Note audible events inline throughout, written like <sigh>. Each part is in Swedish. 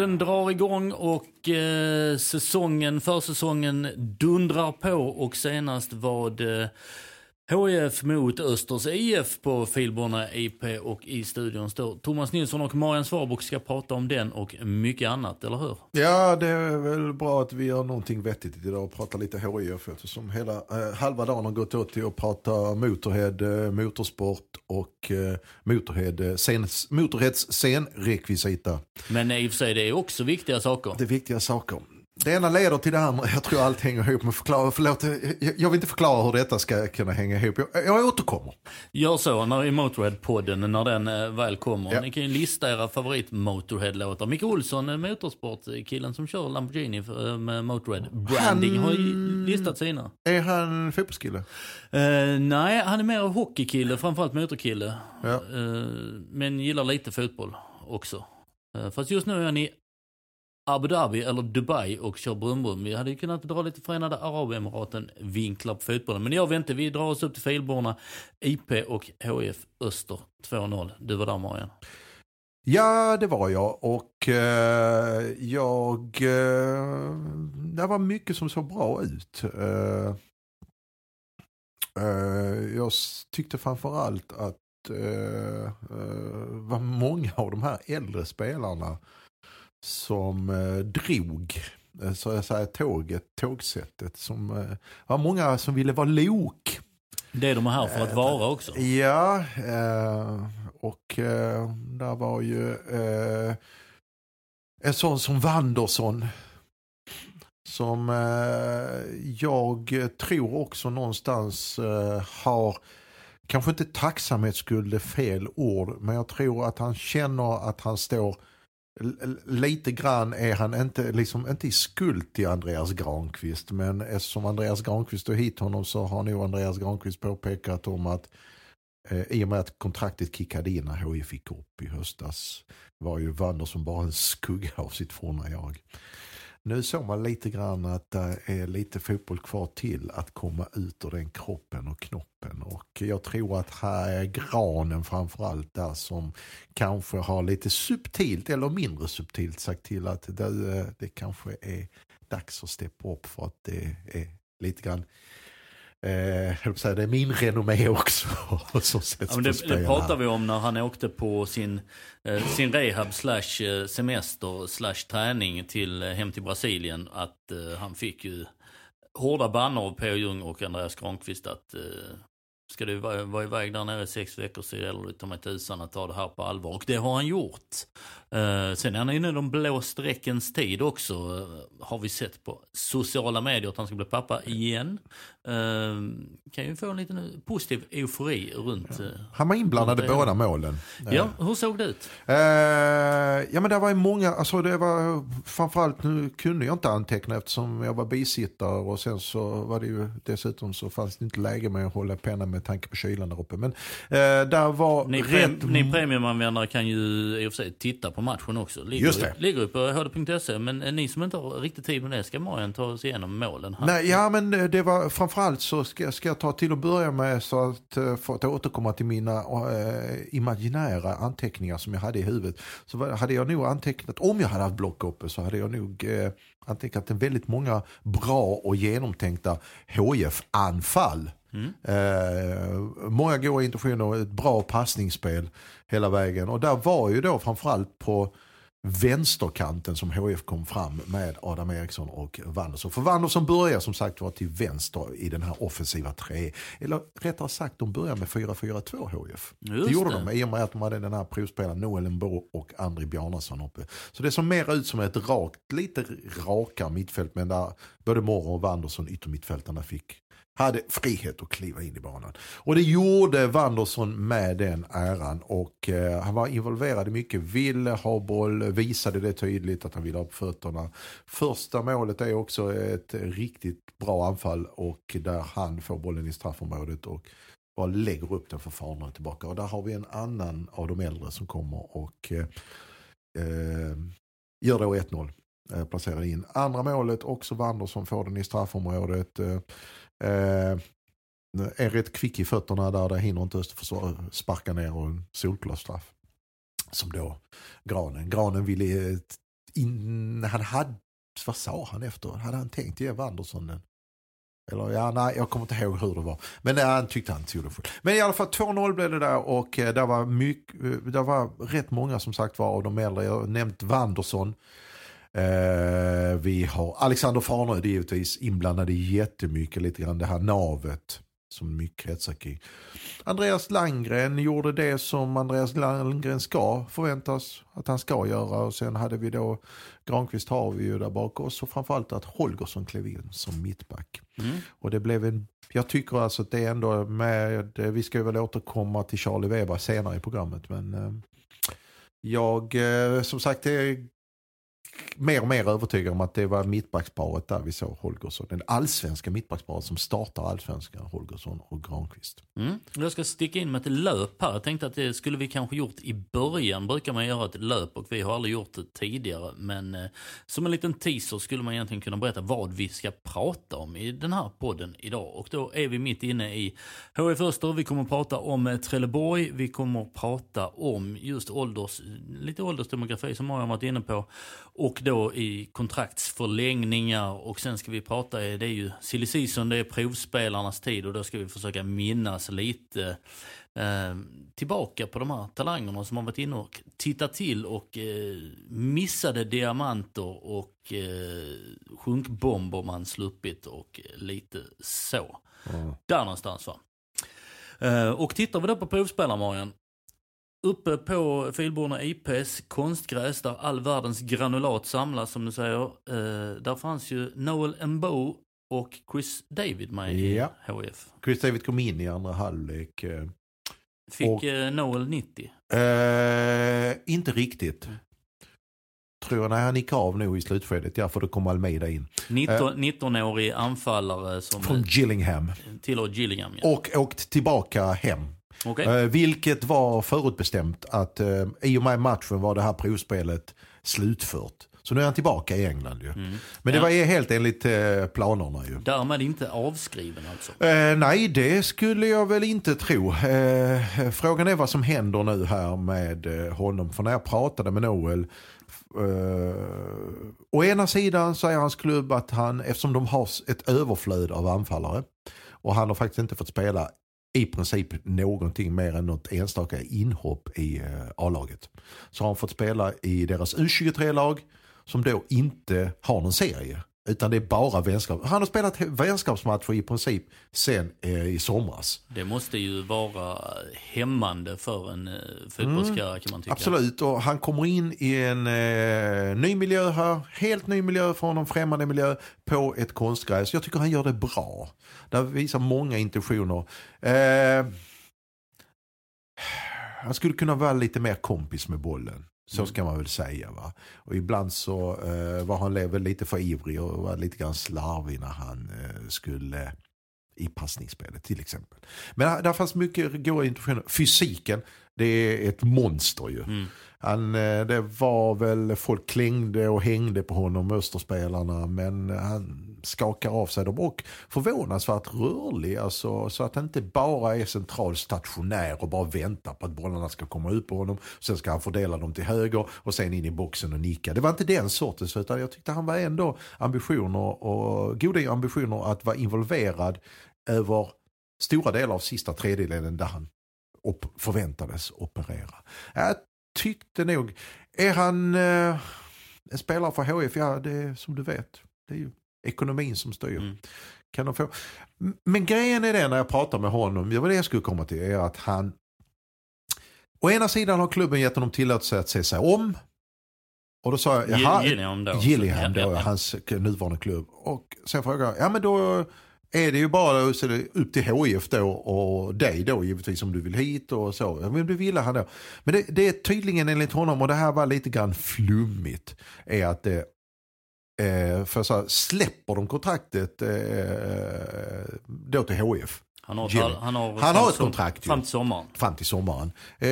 Podden drar igång och eh, säsongen, försäsongen dundrar på och senast var det HIF mot Östers IF på Filborna IP och i studion står Thomas Nilsson och Marian Svarbok ska prata om den och mycket annat, eller hur? Ja, det är väl bra att vi gör någonting vettigt idag och pratar lite HIF eftersom hela eh, halva dagen har gått åt till att prata Motorhead, eh, motorsport och eh, Motorhead, eh, scen, Motorheads scenrekvisita. Men i och för sig, det är också viktiga saker. Det är viktiga saker. Det ena leder till det andra. Jag tror allt hänger ihop. Men förklara, förlåt, jag, vill inte förklara hur detta ska kunna hänga ihop. Jag, jag återkommer. Gör så när i Motorhead-podden, när den eh, väl kommer. Ja. Ni kan ju lista era favorit Motorhead-låtar. Micke Olsson, eh, motorsport-killen som kör Lamborghini eh, med Motorhead-branding, Han- har ju listat sina. Är han fotbollskille? Eh, nej, han är mer hockeykille, framförallt motorkille. Ja. Eh, men gillar lite fotboll också. Uh, fast just nu är han i Abu Dhabi eller Dubai och kör brumbrum. Vi hade ju kunnat dra lite Förenade Arabemiraten vinklar på fotbollen. Men jag vet inte, vi drar oss upp till Filborna. IP och HF Öster 2-0. Du var där Marian. Ja, det var jag. Och eh, jag... Eh, det var mycket som såg bra ut. Eh, eh, jag tyckte framförallt att eh, eh, var många av de här äldre spelarna som eh, drog eh, så jag säger tåget, tågsättet. Som, eh, var många som ville vara lok. Det är de här för att vara också. Ja, eh, och eh, där var ju eh, en sån som Wanderson. Som eh, jag tror också någonstans eh, har, kanske inte tacksamhetsskuld är fel ord, men jag tror att han känner att han står Lite grann är han inte, liksom, inte i skuld till Andreas Granqvist men eftersom Andreas Granqvist tog hit honom så har nog Andreas Granqvist påpekat om att eh, i och med att kontraktet kickade in när HIF fick upp i höstas var ju Wanderson bara en skugga av sitt forna jag. Nu såg man lite grann att det är lite fotboll kvar till att komma ut ur den kroppen och knoppen. Och jag tror att här är granen framförallt där som kanske har lite subtilt eller mindre subtilt sagt till att det, eh, det kanske är dags att steppa upp för att det är lite grann Eh, säga, det är min renommé också <laughs> som sätts Ja, det, det pratar vi om när han åkte på sin, eh, sin rehab slash eh, semester slash träning till, eh, hem till Brasilien. Att eh, han fick ju hårda bannor av P.O. Jung och Andreas Granqvist att eh, ska du vara, vara iväg där nere i sex veckor så gäller det ta mig tusan att ta det här på allvar. Och det har han gjort. Eh, sen är han inne i de blå streckens tid också. eh, har vi sett på sociala medier att han ska bli pappa igen. Eh, kan ju få en liten positiv eufori runt. Han var inblandad i båda målen. Ja, hur såg det ut? Ja men det var ju många, alltså det var framförallt nu kunde jag inte anteckna eftersom jag var bisittare och sen så var det ju dessutom så fanns det inte läge med att hålla pennan med tanke på kylan där uppe. Men eh, där var Ni, rätt... ni premiumanvändare kan ju i och för sig titta på matchen också. Ligger, Just det. ligger ju på hd.se. Men eh, ni som inte har riktigt tid med det ska Marian ta oss igenom målen. här. Nej, ja men eh, det var framförallt så ska, ska jag ta till att börja med så att eh, för att återkomma till mina eh, imaginära anteckningar som jag hade i huvudet. Så var, hade jag nog antecknat, om jag hade haft block uppe så hade jag nog eh, antecknat väldigt många bra och genomtänkta HIF-anfall. Eh, många goda intentioner och ett bra passningsspel hela vägen. Och där var ju då framförallt på vänsterkanten som HF kom fram med Adam Eriksson och Wanderson. För Wanderson börjar som sagt vara till vänster i den här offensiva tre. Eller rättare sagt, de börjar med 4-4-2 HF. Just det gjorde det. de i och med att de hade den här provspelaren Noel Embo och André Bjarnason uppe. Så det såg mer ut som ett rakt, lite rakare mittfält men där både Morro och Wanderson, yttermittfältarna, fick hade frihet att kliva in i banan. Och det gjorde Wanderson med den äran och eh, han var involverad i mycket, ville ha boll, visade det tydligt att han ville ha på fötterna. Första målet är också ett riktigt bra anfall och där han får bollen i straffområdet och bara lägger upp den för Farnerud tillbaka. Och där har vi en annan av de äldre som kommer och eh, eh gör då 1-0. Eh, placerar in. Andra målet också Wanderson får den i straffområdet. Eh, Eh, är rätt kvick i fötterna där, det hinner inte Österförsvar sparka ner och en solklar straff. Som då Granen. Granen ville, eh, in, han hade, vad sa han efter? Hade han tänkt ge Wanderson den? Eller ja, nej, jag kommer inte ihåg hur det var. Men nej, han tyckte han tog det för. Men i alla fall 2-0 blev det där och eh, det var, mycket, eh, det var rätt många som sagt var av de äldre. Jag har nämnt Wanderson. Eh, vi har Alexander Farnerud givetvis inblandad i jättemycket, lite grann det här navet som mycket kretsar kring. Andreas Landgren gjorde det som Andreas Landgren ska förväntas att han ska göra och sen hade vi då Granqvist har vi ju där bak oss och framförallt att Holgersson klev in som mittback. Mm. Och det blev en, jag tycker alltså att det är ändå med, vi ska väl återkomma till Charlie Weber senare i programmet men eh, jag, eh, som sagt, det är mer och mer övertygad om att det var mittbacksparet där vi såg Holgersson. Den allsvenska mittbacksparet som startar allsvenskan, Holgersson och Granqvist. Mm. Jag ska sticka in med ett löp här. Jag tänkte att det skulle vi kanske gjort i början. Brukar man göra ett löp och vi har aldrig gjort det tidigare. Men eh, som en liten teaser skulle man egentligen kunna berätta vad vi ska prata om i den här podden idag. Och då är vi mitt inne i HF Öster. Vi kommer att prata om eh, Trelleborg. Vi kommer att prata om just ålders, lite åldersdemografi som många har varit inne på. Och då i kontraktsförlängningar och sen ska vi prata, eh, det är ju silly season, det är provspelarnas tid och då ska vi försöka minnas lite eh, tillbaka på de här talangerna som har varit inne och tittat till och eh, missade diamanter och eh, sjunkbomber man sluppit och lite så. Mm. Där någonstans va. Eh, och tittar vi då på provspelarmorgon Uppe på Filborna IPs konstgräs där all världens granulat samlas som du säger. Eh, där fanns ju Noel Embo och Chris David med Ja. i HF. Chris David kom in i andra halvlek. eh, Fick Och- eh, Noel 90. Eh, inte riktigt. Tror jag, nej han gick av nu i slutskedet, ja för då kom Almeida in. 19, 19-årig anfallare som Från eh, Gillingham. tillhör Gillingham. Ja. Och åkt tillbaka hem. Okej. Eh, vilket var förutbestämt att eh, i och med matchen var det här provspelet slutfört. Så nu är han tillbaka i England ju. Mm. Men det var helt enligt eh, planerna ju. Därmed inte avskriven alltså. Eh, nej, det skulle jag väl inte tro. Eh, frågan är vad som händer nu här med honom. För när jag pratade med Noel, eh, å ena sidan säger hans klubb att han, eftersom de har ett överflöd av anfallare och han har faktiskt inte fått spela i princip någonting mer än något enstaka inhopp i eh, A-laget. Så har han fått spela i deras U23-lag som då inte har någon serie. Utan det är bara vänskap. Han har spelat vänskapsmatcher i princip sen eh, i somras. Det måste ju vara hämmande för en eh, fotbollskarriär kan man tycka. Absolut, och han kommer in i en eh, ny miljö här. Helt ny miljö från en främmande miljö på ett konstgräs. Jag tycker han gör det bra. Det visar många intentioner. Eh, han skulle kunna vara lite mer kompis med bollen. Så ska man väl säga. Va? Och ibland så eh, var han väl lite för ivrig och var lite grann slarvig när han eh, skulle i passningsspelet till exempel. Men där fanns mycket goda intentioner. Fysiken, det är ett monster ju. Mm. Han, eh, det var väl, folk klängde och hängde på honom, Österspelarna, men han skakar av sig dem och förvånansvärt rörlig, alltså, så att han inte bara är central stationär och bara väntar på att bollarna ska komma ut på honom. Sen ska han fördela dem till höger och sen in i boxen och nicka. Det var inte den sortens, utan jag tyckte han var ändå ambitioner och goda ambitioner att vara involverad över stora delar av sista tredjedelen där han op- förväntades operera. Jag tyckte nog, är han eh, en spelare för HF? Ja, det är som du vet. Det är ju ekonomin som styr. Mm. Kan de få. Men grejen är det när jag pratar med honom, det var det jag skulle komma till, är att han Å ena sidan har klubben gett honom tillåtelse att se sig om. Och då sa jag, jaha, då. Gillingham då, Ja, ja, ja. hans nuvarande klubb. Och sen frågade jag, ja men då är det ju bara upp till HIF då och dig då givetvis om du vill hit och så. Ja, Men det ville han då. Men det, det är tydligen enligt honom, och det här var lite grann flummigt, är att det Eh, för så här, släpper de kontraktet eh, då till HIF Han har, Gillingham. han har, Han har ett kontrakt. Fram till sommaren. fram till sommaren. Eh,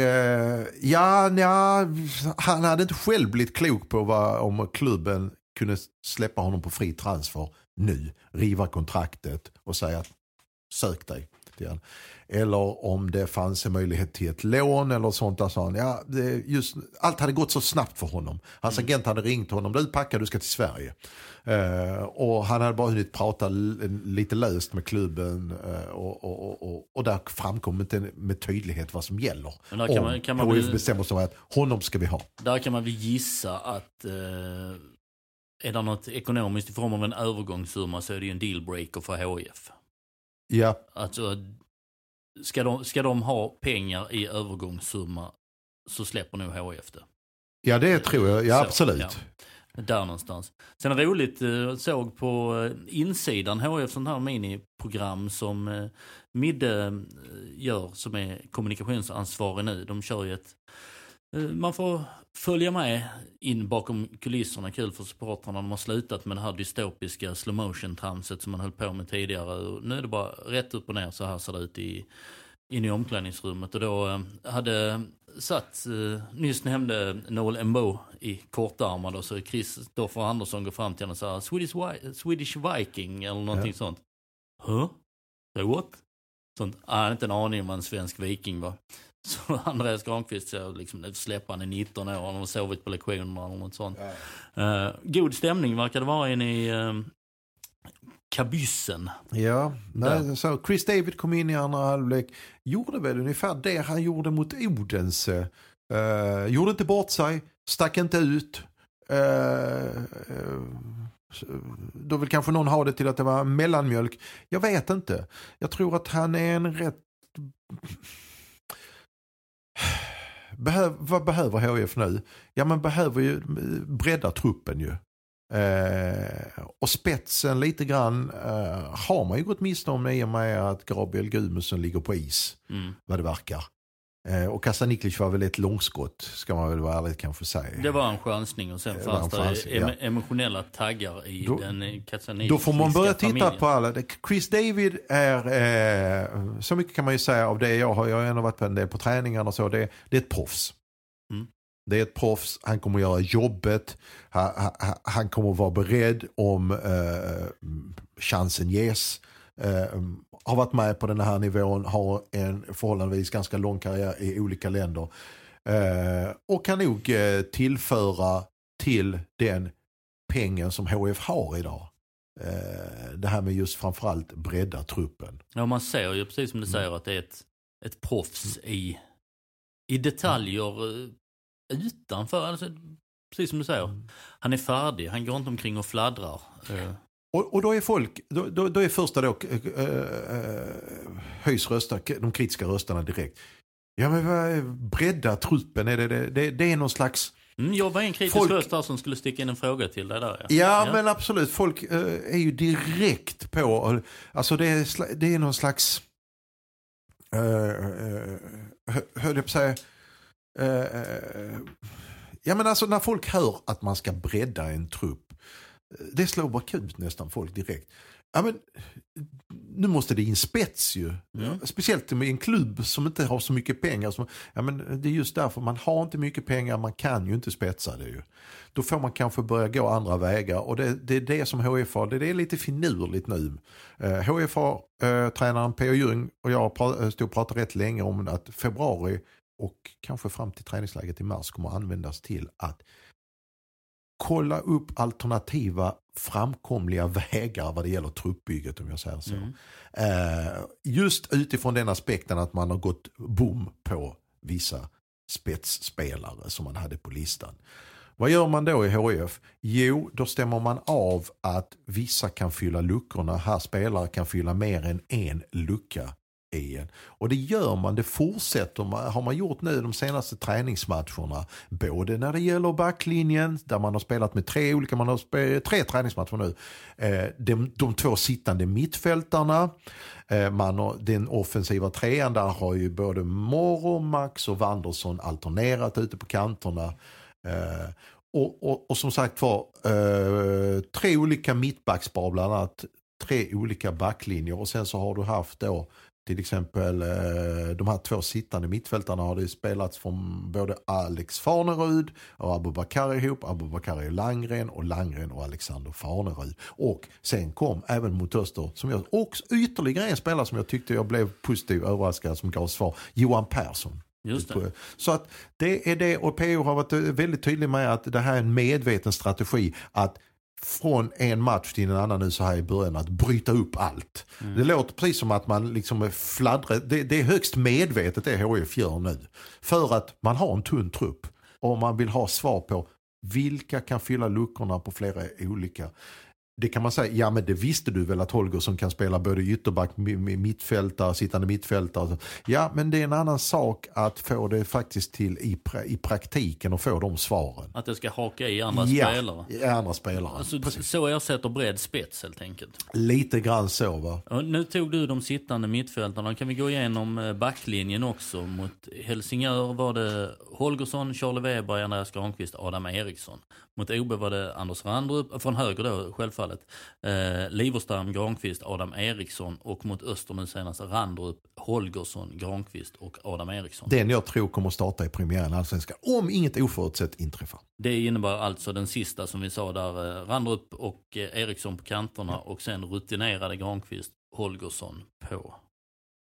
ja, nja, han hade inte själv blivit klok på vad, om klubben kunde släppa honom på fri transfer nu, riva kontraktet och säga att sök dig. Eller om det fanns en möjlighet till ett lån eller sånt. Där sa han, ja, just, allt hade gått så snabbt för honom. Hans agent hade ringt honom, du packar du ska till Sverige. Eh, och han hade bara hunnit prata lite löst med klubben eh, och, och, och, och, där framkom inte med tydlighet vad som gäller. Men där kan om man- kan man väl- bestämmer sig att honom ska vi ha. Där kan man väl gissa att eh, är det något ekonomiskt i form av en övergångssumma så är det ju en dealbreaker för HIF. Ja, Alltså, ska de, ska de ha pengar i övergångssumma så släpper nog HIF det. ja det tror jag, ja Så, absolut. ja. Där någonstans. Sen är det roligt, eh, jag såg på eh, insidan HF sånt här miniprogram som eh, Midde gör som är kommunikationsansvarig nu. De kör ju ett, man får följa med in bakom kulisserna. Kul för supportrarna. De har slutat med det här dystopiska slow motion tramset som man höll på med tidigare. Och nu är det bara rätt upp och ner så här ser det ut i, in i omklädningsrummet. Och då eh, hade satt, eh, nyss nämnde Noel Embo i kortärmad och så Kristoffer Andersson går fram till honom och säger Swedish, Vi- Swedish Viking eller någonting sånt. Huh? Say what? Sånt. Ah, inte en aning om vad en svensk viking var. <laughs> Så Andreas Granqvist så liksom, släpper han i 19 år, han har sovit på lektionerna eller något sånt. Eh, god stämning verkar det vara inne i uh, kabyssen. Ja, nej, Där. så Chris David kom in i andra halvlek, gjorde väl ungefär det han gjorde mot Odense. Uh, gjorde inte bort sig, stack inte ut. Uh, uh, då vill kanske någon ha det till att det var mellanmjölk. Jag vet inte. Jag tror att han är en rätt... Behöv, vad behöver HIF nu? Ja, man behöver ju bredda truppen ju. Eh, och spetsen lite grann eh, har man ju gått miste om i och med att Gabriel Gudmundsson ligger på is, Mm. vad det verkar. Eh, och Kasaniklic var väl ett långskott, ska man väl vara ärlig kanske säga. Det var en chansning och sen fanns det em- ja. emotionella taggar i Då- den eh, Kazanickiska Då får man börja titta familjen. på alla. Chris David är, eh, så mycket kan man ju säga av det jag har, jag har ändå varit på en del på träningarna och så, det, det är ett proffs. Mm. Det är ett proffs, han kommer göra jobbet, han, han, han kommer vara beredd om eh, chansen ges. Eh, har varit med på den här nivån, har en förhållandevis ganska lång karriär i olika länder. Eh, och kan nog eh, tillföra till den pengen som HF har idag. Eh, det här med just framförallt bredda truppen. Ja, man ser ju precis som du Mm. säger att det är ett, ett proffs i, i detaljer eh, utanför. Alltså, precis som du säger. Mm. Han är färdig, han går inte omkring och fladdrar. Eh, Och, och då är folk, då, då, då är första då, äh, äh, höjs röster, de kritiska rösterna direkt. Ja men vad bredda truppen, är det, det, det, det är någon slags Mm, jag var en kritisk Folk- röst där som skulle sticka in en fråga till dig där. Ja, men absolut. Folk eh, är ju direkt på, alltså det är, det är någon slags, uh, höll jag på att säga, eh, eh, ja men alltså när folk hör att man ska bredda en trupp, eh, det slår bakut nästan folk direkt. Ja, men, nu måste det in spets ju. Mm. Speciellt med en klubb som inte har så mycket pengar. Som, ja, men det är just därför man har inte mycket pengar, man kan ju inte spetsa det ju. Då får man kanske börja gå andra vägar och det, det är det som HF har. Det, det är lite finurligt nu. Eh, HF har eh, tränaren P.O. Ljung och jag pra- eh, stod och pratade rätt länge om att februari och kanske fram till träningsläget i mars kommer användas till att kolla upp alternativa framkomliga vägar vad det gäller truppbygget om jag säger så. Mm. Eh, just utifrån den aspekten att man har gått bom på vissa spetsspelare som man hade på listan. Vad gör man då i HIF? Jo, då stämmer man av att vissa kan fylla luckorna. Här spelare kan fylla mer än en lucka igen. Och det gör man, det fortsätter man, har man gjort nu de senaste träningsmatcherna. Både när det gäller backlinjen, där man har spelat med tre olika, man har spelat, tre träningsmatcher nu. Eh, de, de två sittande mittfältarna, eh, man har, den offensiva trean, där har ju både Moro, Max och Wanderson alternerat ute på kanterna. Eh, och, och, och, som sagt var, eh, tre olika mittbackspar bland annat tre olika backlinjer och sen så har du haft då till exempel eh, de här två sittande mittfältarna har det spelats från både Alex Farnerud och Abubakar ihop, Abubakar och Langren och Langren och Alexander Farnerud. Och sen kom även mot öster, som jag, och ytterligare en spelare som jag tyckte jag blev positivt överraskad som gav svar, Johan Persson. Så att det är det och PO har varit väldigt tydlig med att det här är en medveten strategi att från en match till en annan nu så här i början att bryta upp allt. Mm. Det låter precis som att man liksom fladdrar. Det, det är högst medvetet det HIF gör nu. För att man har en tunn trupp och man vill ha svar på vilka kan fylla luckorna på flera olika det kan man säga, ja men det visste du väl att Holgersson kan spela både ytterback, mittfältare, sittande mittfältare. Ja men det är en annan sak att få det faktiskt till i, pra, i praktiken och få de svaren. Att det ska haka i andra ja, spelare? i andra spelare. Alltså, så ersätter bredd spets helt enkelt? Lite grann så va. Och nu tog du de sittande mittfältarna, kan vi gå igenom eh, backlinjen också? Mot Helsingör var det Holgersson, Charlie Weber, Andreas Granqvist, Adam Eriksson. Mot OB var det Anders Randrup, från höger då självfallet, eh, Liverstam, Granqvist, Adam Eriksson och mot Öster nu senast Randrup, Holgersson, Granqvist och Adam Eriksson. Den jag tror kommer starta i premiären allsvenskan, om inget oförutsett inträffar. Det innebär alltså den sista som vi sa där, eh, Randrup och eh, Eriksson på kanterna och sen rutinerade Granqvist, Holgersson på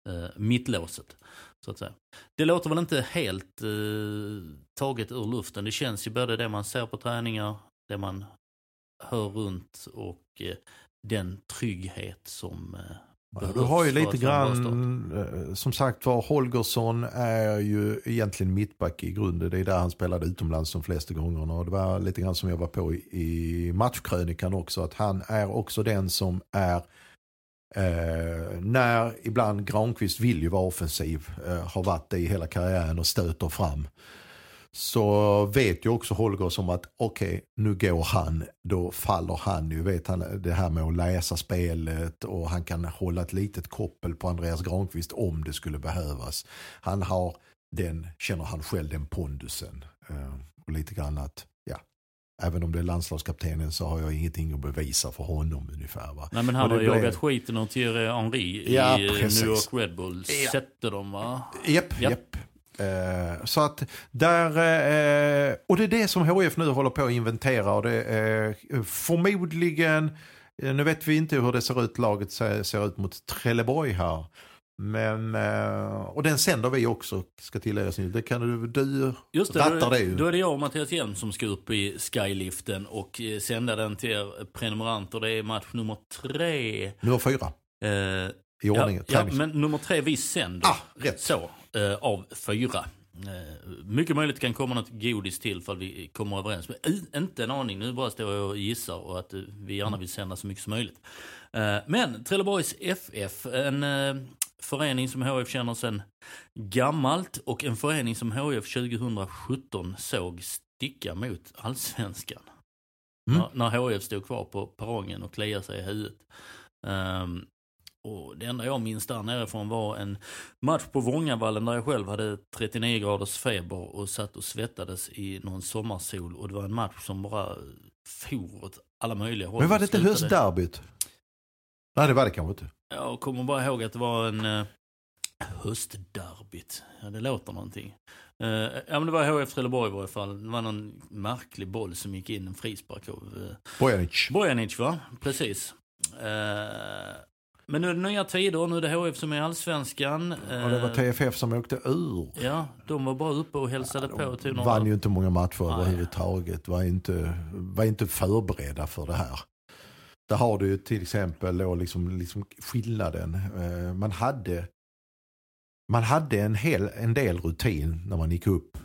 eh, mittlåset. Så att säga. Det låter väl inte helt eh, taget ur luften. Det känns ju både det man ser på träningar, det man hör runt och eh, den trygghet som eh, Ja, du har ju lite grann, eh, som sagt var, Holgersson är ju egentligen mittback i grunden. Det är där han spelade utomlands de flesta gångerna. Och det var lite grann som jag var på i matchkrönikan också. Att han är också den som är Eh, när ibland Granqvist vill ju vara offensiv, eh, har varit det i hela karriären och stöter fram. Så vet ju också Holger som att okej, okay, nu går han, då faller han ju. Vet han det här med att läsa spelet och han kan hålla ett litet koppel på Andreas Granqvist om det skulle behövas. Han har den, känner han själv, den pondusen. Eh, och lite grann att Även om det är landslagskaptenen så har jag ingenting att bevisa för honom ungefär. Va? Nej men han har blev... jagat skiten ur Thierry Henry ja, i precis. New York Red Bull. Ja. Sätter dem va? Japp, japp. japp. Uh, så att där, uh, och det är det som HF nu håller på att inventera och det är uh, förmodligen, nu vet vi inte hur det ser ut, laget ser, ut mot Trelleborg här. Men, eh, och den sänder vi också, ska tilläggas nu. Det kan du, du Just det, rattar det ju. Då är det jag och Mattias Hjelm som ska upp i Skyliften och eh, sända den till er prenumeranter. Det är match nummer tre. Nummer fyra. Eh, I ordningen. Ja, ja, men nummer tre vi sänder. Ah, rätt. Så, eh, av fyra. Eh, mycket möjligt kan komma något godis till för vi kommer överens. Men uh, inte en aning, nu bara står jag och gissar och att uh, vi gärna vill sända så mycket som möjligt. Uh, men Trelleborgs FF, en förening som HF känner sedan gammalt och en förening som HF 2017 såg sticka mot allsvenskan. Mm. När, när HF stod kvar på perrongen och kliade sig i huvudet. Um, och det enda jag minns där nerifrån var en match på Vångavallen där jag själv hade 39 graders feber och satt och svettades i någon sommarsol. Och det var en match som bara for åt alla möjliga håll. Men var det inte höstderbyt? Nej det var det kanske inte. Jag kommer bara ihåg att det var en uh, höstderbyt. Ja, det låter någonting. Uh, ja men det var HF Trelleborg i varje fall. Det var någon märklig boll som gick in en frispark av uh, Bojanic. Bojanic va? Precis. Uh, men nu är det nya tider, nu är det HF som är allsvenskan. Och det var TFF som åkte ur. Ja, de var bara uppe och hälsade ja, på. Till några... vann ju inte många matcher Nej. överhuvudtaget. Var inte, var inte förberedda för det här. Där har du till exempel då liksom, liksom skillnaden. Eh, man hade man hade en, hel, en del rutin när man gick upp.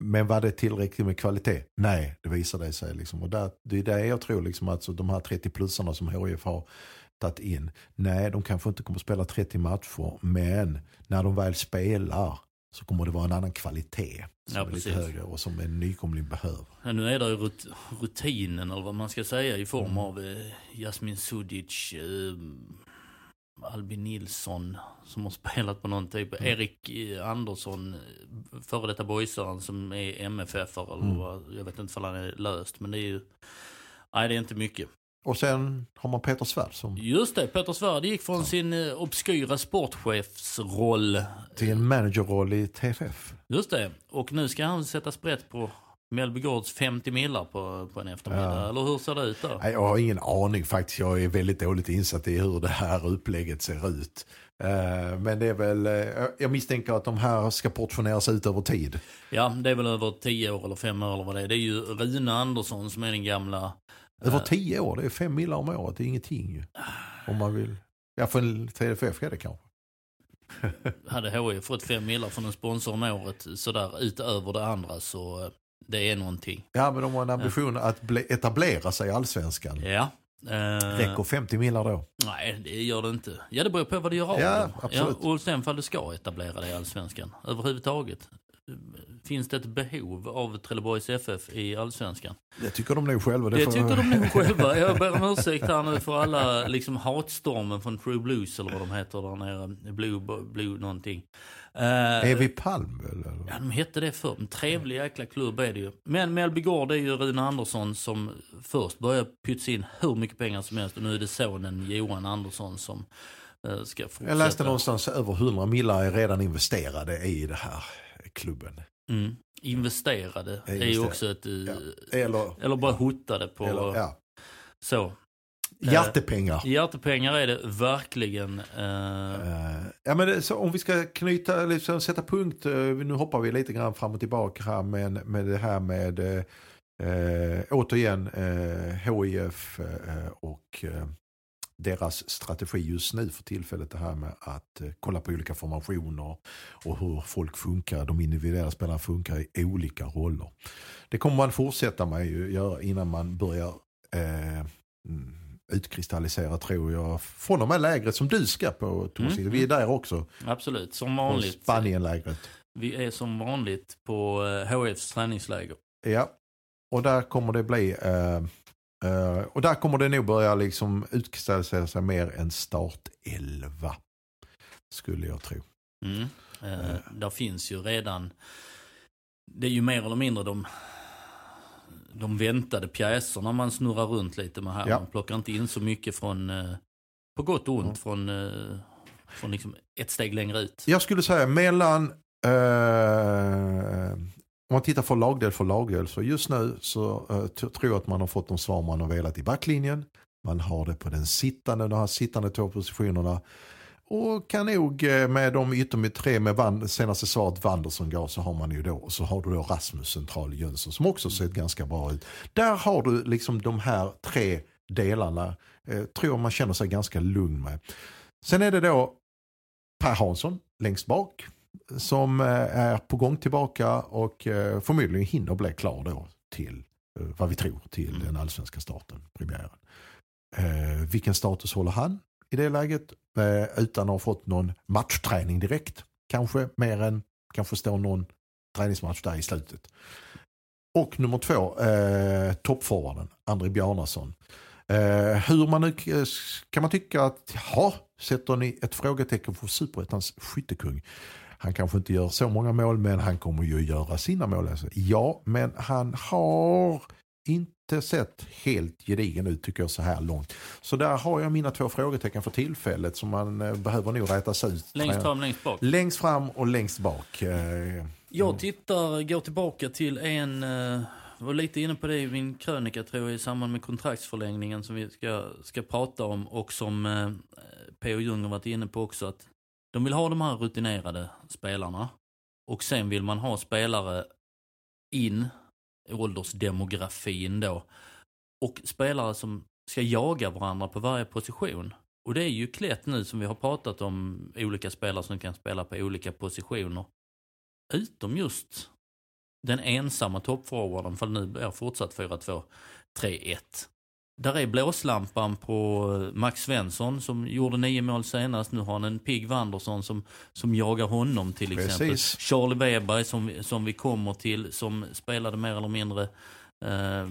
Men var det tillräckligt med kvalitet? Nej, det visade sig. Liksom. Och där, det är det jag tror, liksom, att de här 30-plussarna som HIF har tagit in. Nej, de kanske inte kommer att spela 30 matcher, men när de väl spelar så kommer det vara en annan kvalitet som Ja, är lite högre och som en nykomling behöver. Ja, nu är det ju rut rutinen eller vad man ska säga i form Mm. av eh, Jasmin Sudic, eh, Albin Nilsson som har spelat på någon typ, Mm. Erik eh, Andersson, före detta boysaren som är MFF eller Mm. vad, jag vet inte om han är löst men det är ju, nej det är inte mycket. Och sen har man Peter Svärd som Just det, Peter Svärd gick från sin eh, obskyra sportchefsroll, till en managerroll i TFF. just det, och nu ska han sätta sprätt på Mellbygårds 50 millar på, på en eftermiddag, Ja. eller hur ser det ut där? Nej, jag har ingen aning faktiskt. Jag är väldigt dåligt insatt i hur det här upplägget ser ut. Eh, Men det är väl, eh, jag misstänker att de här ska portioneras ut över tid. Ja, det är väl över 10 år eller 5 år eller vad det är. Det är ju Rune Andersson som är den gamla... Över eh, tio år, det är fem millar om året, det är ingenting ju. Om man vill. Ja, för en TFF är det kanske. Hade HIF fått 5 millar från en sponsor om året sådär utöver det andra så det är någonting. Ja, men de har en ambition att bli, etablera sig i allsvenskan. Ja. Eh, Räcker 50 millar då? Nej, det gör det inte. Ja, det beror på vad du gör av Ja, dem. absolut. Ja, och sen fall du ska etablera dig i allsvenskan överhuvudtaget. Finns det ett behov av Trelleborgs FF i allsvenskan? Det tycker de nog själva. Det får- tycker de nog själva. Jag ber om ursäkt här nu för alla liksom hatstormen från True Blues eller vad de heter där nere. Blue, Blue någonting. Eh, Är vi Palm eller? Ja, de hette det förr. En trevlig jäkla klubb är det ju. Men Mellby Gård är ju Rune Andersson som först började pytsa in hur mycket pengar som helst och nu är det sonen Johan Andersson som eh, ska fortsätta. Jag läste någonstans över 100 millar är redan investerade i det här klubben. Mm. Investerade är ju också ett... eh, Ja. Eller, Eller bara hotade på... eller ja. Så. Hjärtepengar. Hjärtepengar är det verkligen. Eh, Eh, ja, men det, så om vi ska knyta, liksom, sätta punkt, eh, nu hoppar vi lite grann fram och tillbaka här med, med det här med eh, eh, återigen eh, HIF eh, och eh, deras strategi just nu för tillfället det här med att eh, kolla på olika formationer och hur folk funkar, de individuella spelarna funkar i olika roller. Det kommer man fortsätta med göra innan man börjar eh, mm, utkristallisera tror jag. Från och med lägret som du ska på torsdag. Mm, Vi är där också. absolut, som vanligt. Spanienlägret. Vi är som vanligt på eh, HFs träningsläger. Ja, och där kommer det bli eh, eh, och där kommer det nog börja liksom utkristallisera sig mer en startelva. Skulle jag tro. Mm. Eh, där finns ju redan, det är ju mer eller mindre de, de väntade pjäserna man snurrar runt lite med här. Ja. Man plockar inte in så mycket från, på gott och ont, Mm. från, från liksom ett steg längre ut. Jag skulle säga mellan om man tittar för lagdel för lagdel så just nu så eh, tror jag att man har fått de svar man har velat i backlinjen. Man har det på den sittande, de här sittande två positionerna. Och kan nog eh, med de ytterligare tre med Van, senaste svaret Wanderson gav så har man ju då. Och så har du då Rasmus central Jönsson som också sett ganska bra ut. Där har du liksom de här tre delarna. Eh, tror jag man känner sig ganska lugn med. Sen är det då Per Hansson längst bak. Som eh, är på gång tillbaka och eh, förmodligen hinner bli klar då till eh, vad vi tror till Mm. den allsvenska starten, premiären. Eh, vilken status håller han i det läget? Eh, utan att ha fått någon matchträning direkt. Kanske mer än, kanske står någon träningsmatch där i slutet. Och nummer två, eh, toppforwarden, André Bjarnason. Eh, hur man nu kan man tycka att, ja, sätter ni ett frågetecken för superettans skyttekung. Han kanske inte gör så många mål men han kommer ju göra sina mål. Alltså. Ja, men han har inte sett helt gedigen ut tycker jag så här långt. Så där har jag mina två frågetecken för tillfället som man eh, behöver nog rätas ut. Längst fram, längst bak. Längst fram och längst bak. Eh, Jag tittar, går tillbaka till en, eh, var lite inne på det i min krönika tror jag i samband med kontraktsförlängningen som vi ska, ska prata om och som eh, P.O. Ljung har varit inne på också att de vill ha de här rutinerade spelarna och sen vill man ha spelare in i åldersdemografin då och spelare som ska jaga varandra på varje position. Och det är ju klätt nu som vi har pratat om olika spelare som kan spela på olika positioner. Utom just den ensamma toppforwarden, för nu är fortsatt 4-2-3-1. Där är blåslampan på Max Svensson som gjorde nio mål senast. Nu har han en Pigg Wanderson som, som jagar honom till exempel. Precis. Charlie Weber som, som vi kommer till som spelade mer eller mindre eh,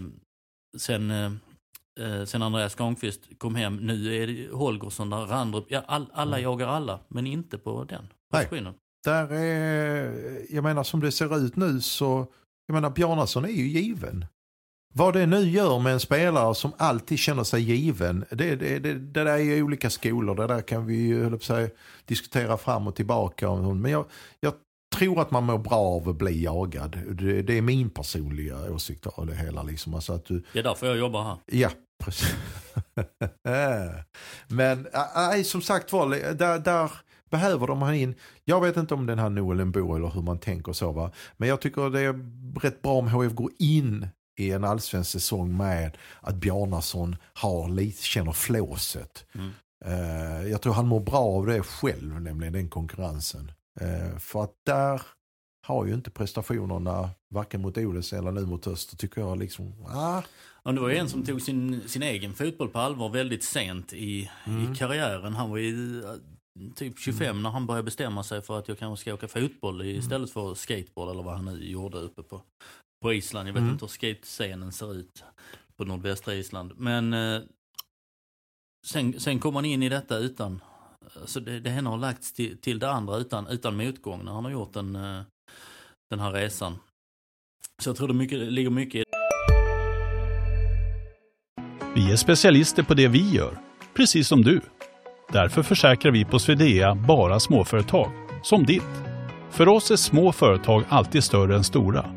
sen, eh, sen Andreas Granqvist kom hem. Nu är det Holgersson där, Randrup. Ja, all, alla Mm. jagar alla, men inte på den positionen. Där är, jag menar som det ser ut nu så, jag menar Bjarnason är ju given. Vad det nu gör med en spelare som alltid känner sig given, det, det, det, det där är ju olika skolor, det där kan vi ju säga, diskutera fram och tillbaka. Men jag, jag tror att man mår bra av att bli jagad. Det, det är min personliga åsikt av det hela. Liksom. Alltså att du, Det är därför jag jobbar här. Ja, precis. <laughs> Men äh, som sagt var, där, där behöver de ha in, jag vet inte om den här Noel Embo eller hur man tänker så va. Men jag tycker det är rätt bra om HF går in i en allsvensk säsong med att Bjarnason har lite, känner flåset. Mm. Eh, jag tror han mår bra av det själv, nämligen den konkurrensen. Eh, för att där har ju inte prestationerna, varken mot Oles eller nu mot Öster, tycker jag liksom, ah, Ja, det var ju en som tog sin, sin egen fotboll på allvar väldigt sent i, Mm. i karriären. Han var ju eh, typ 25 när han började bestämma sig för att jag kanske ska åka fotboll Mm. istället för skateboard eller vad han nu gjorde uppe på, på Island. Jag vet Mm. inte hur skatescenen ser ut på nordvästra Island. Men eh, sen, sen kom han in i detta utan, alltså det, det ena har lagts till, till det andra utan, utan motgång när han har gjort den, eh, den här resan. Så jag tror det mycket, ligger mycket i Vi är specialister på det vi gör, precis som du. Därför försäkrar vi på Swedea bara småföretag, som ditt. För oss är små företag alltid större än stora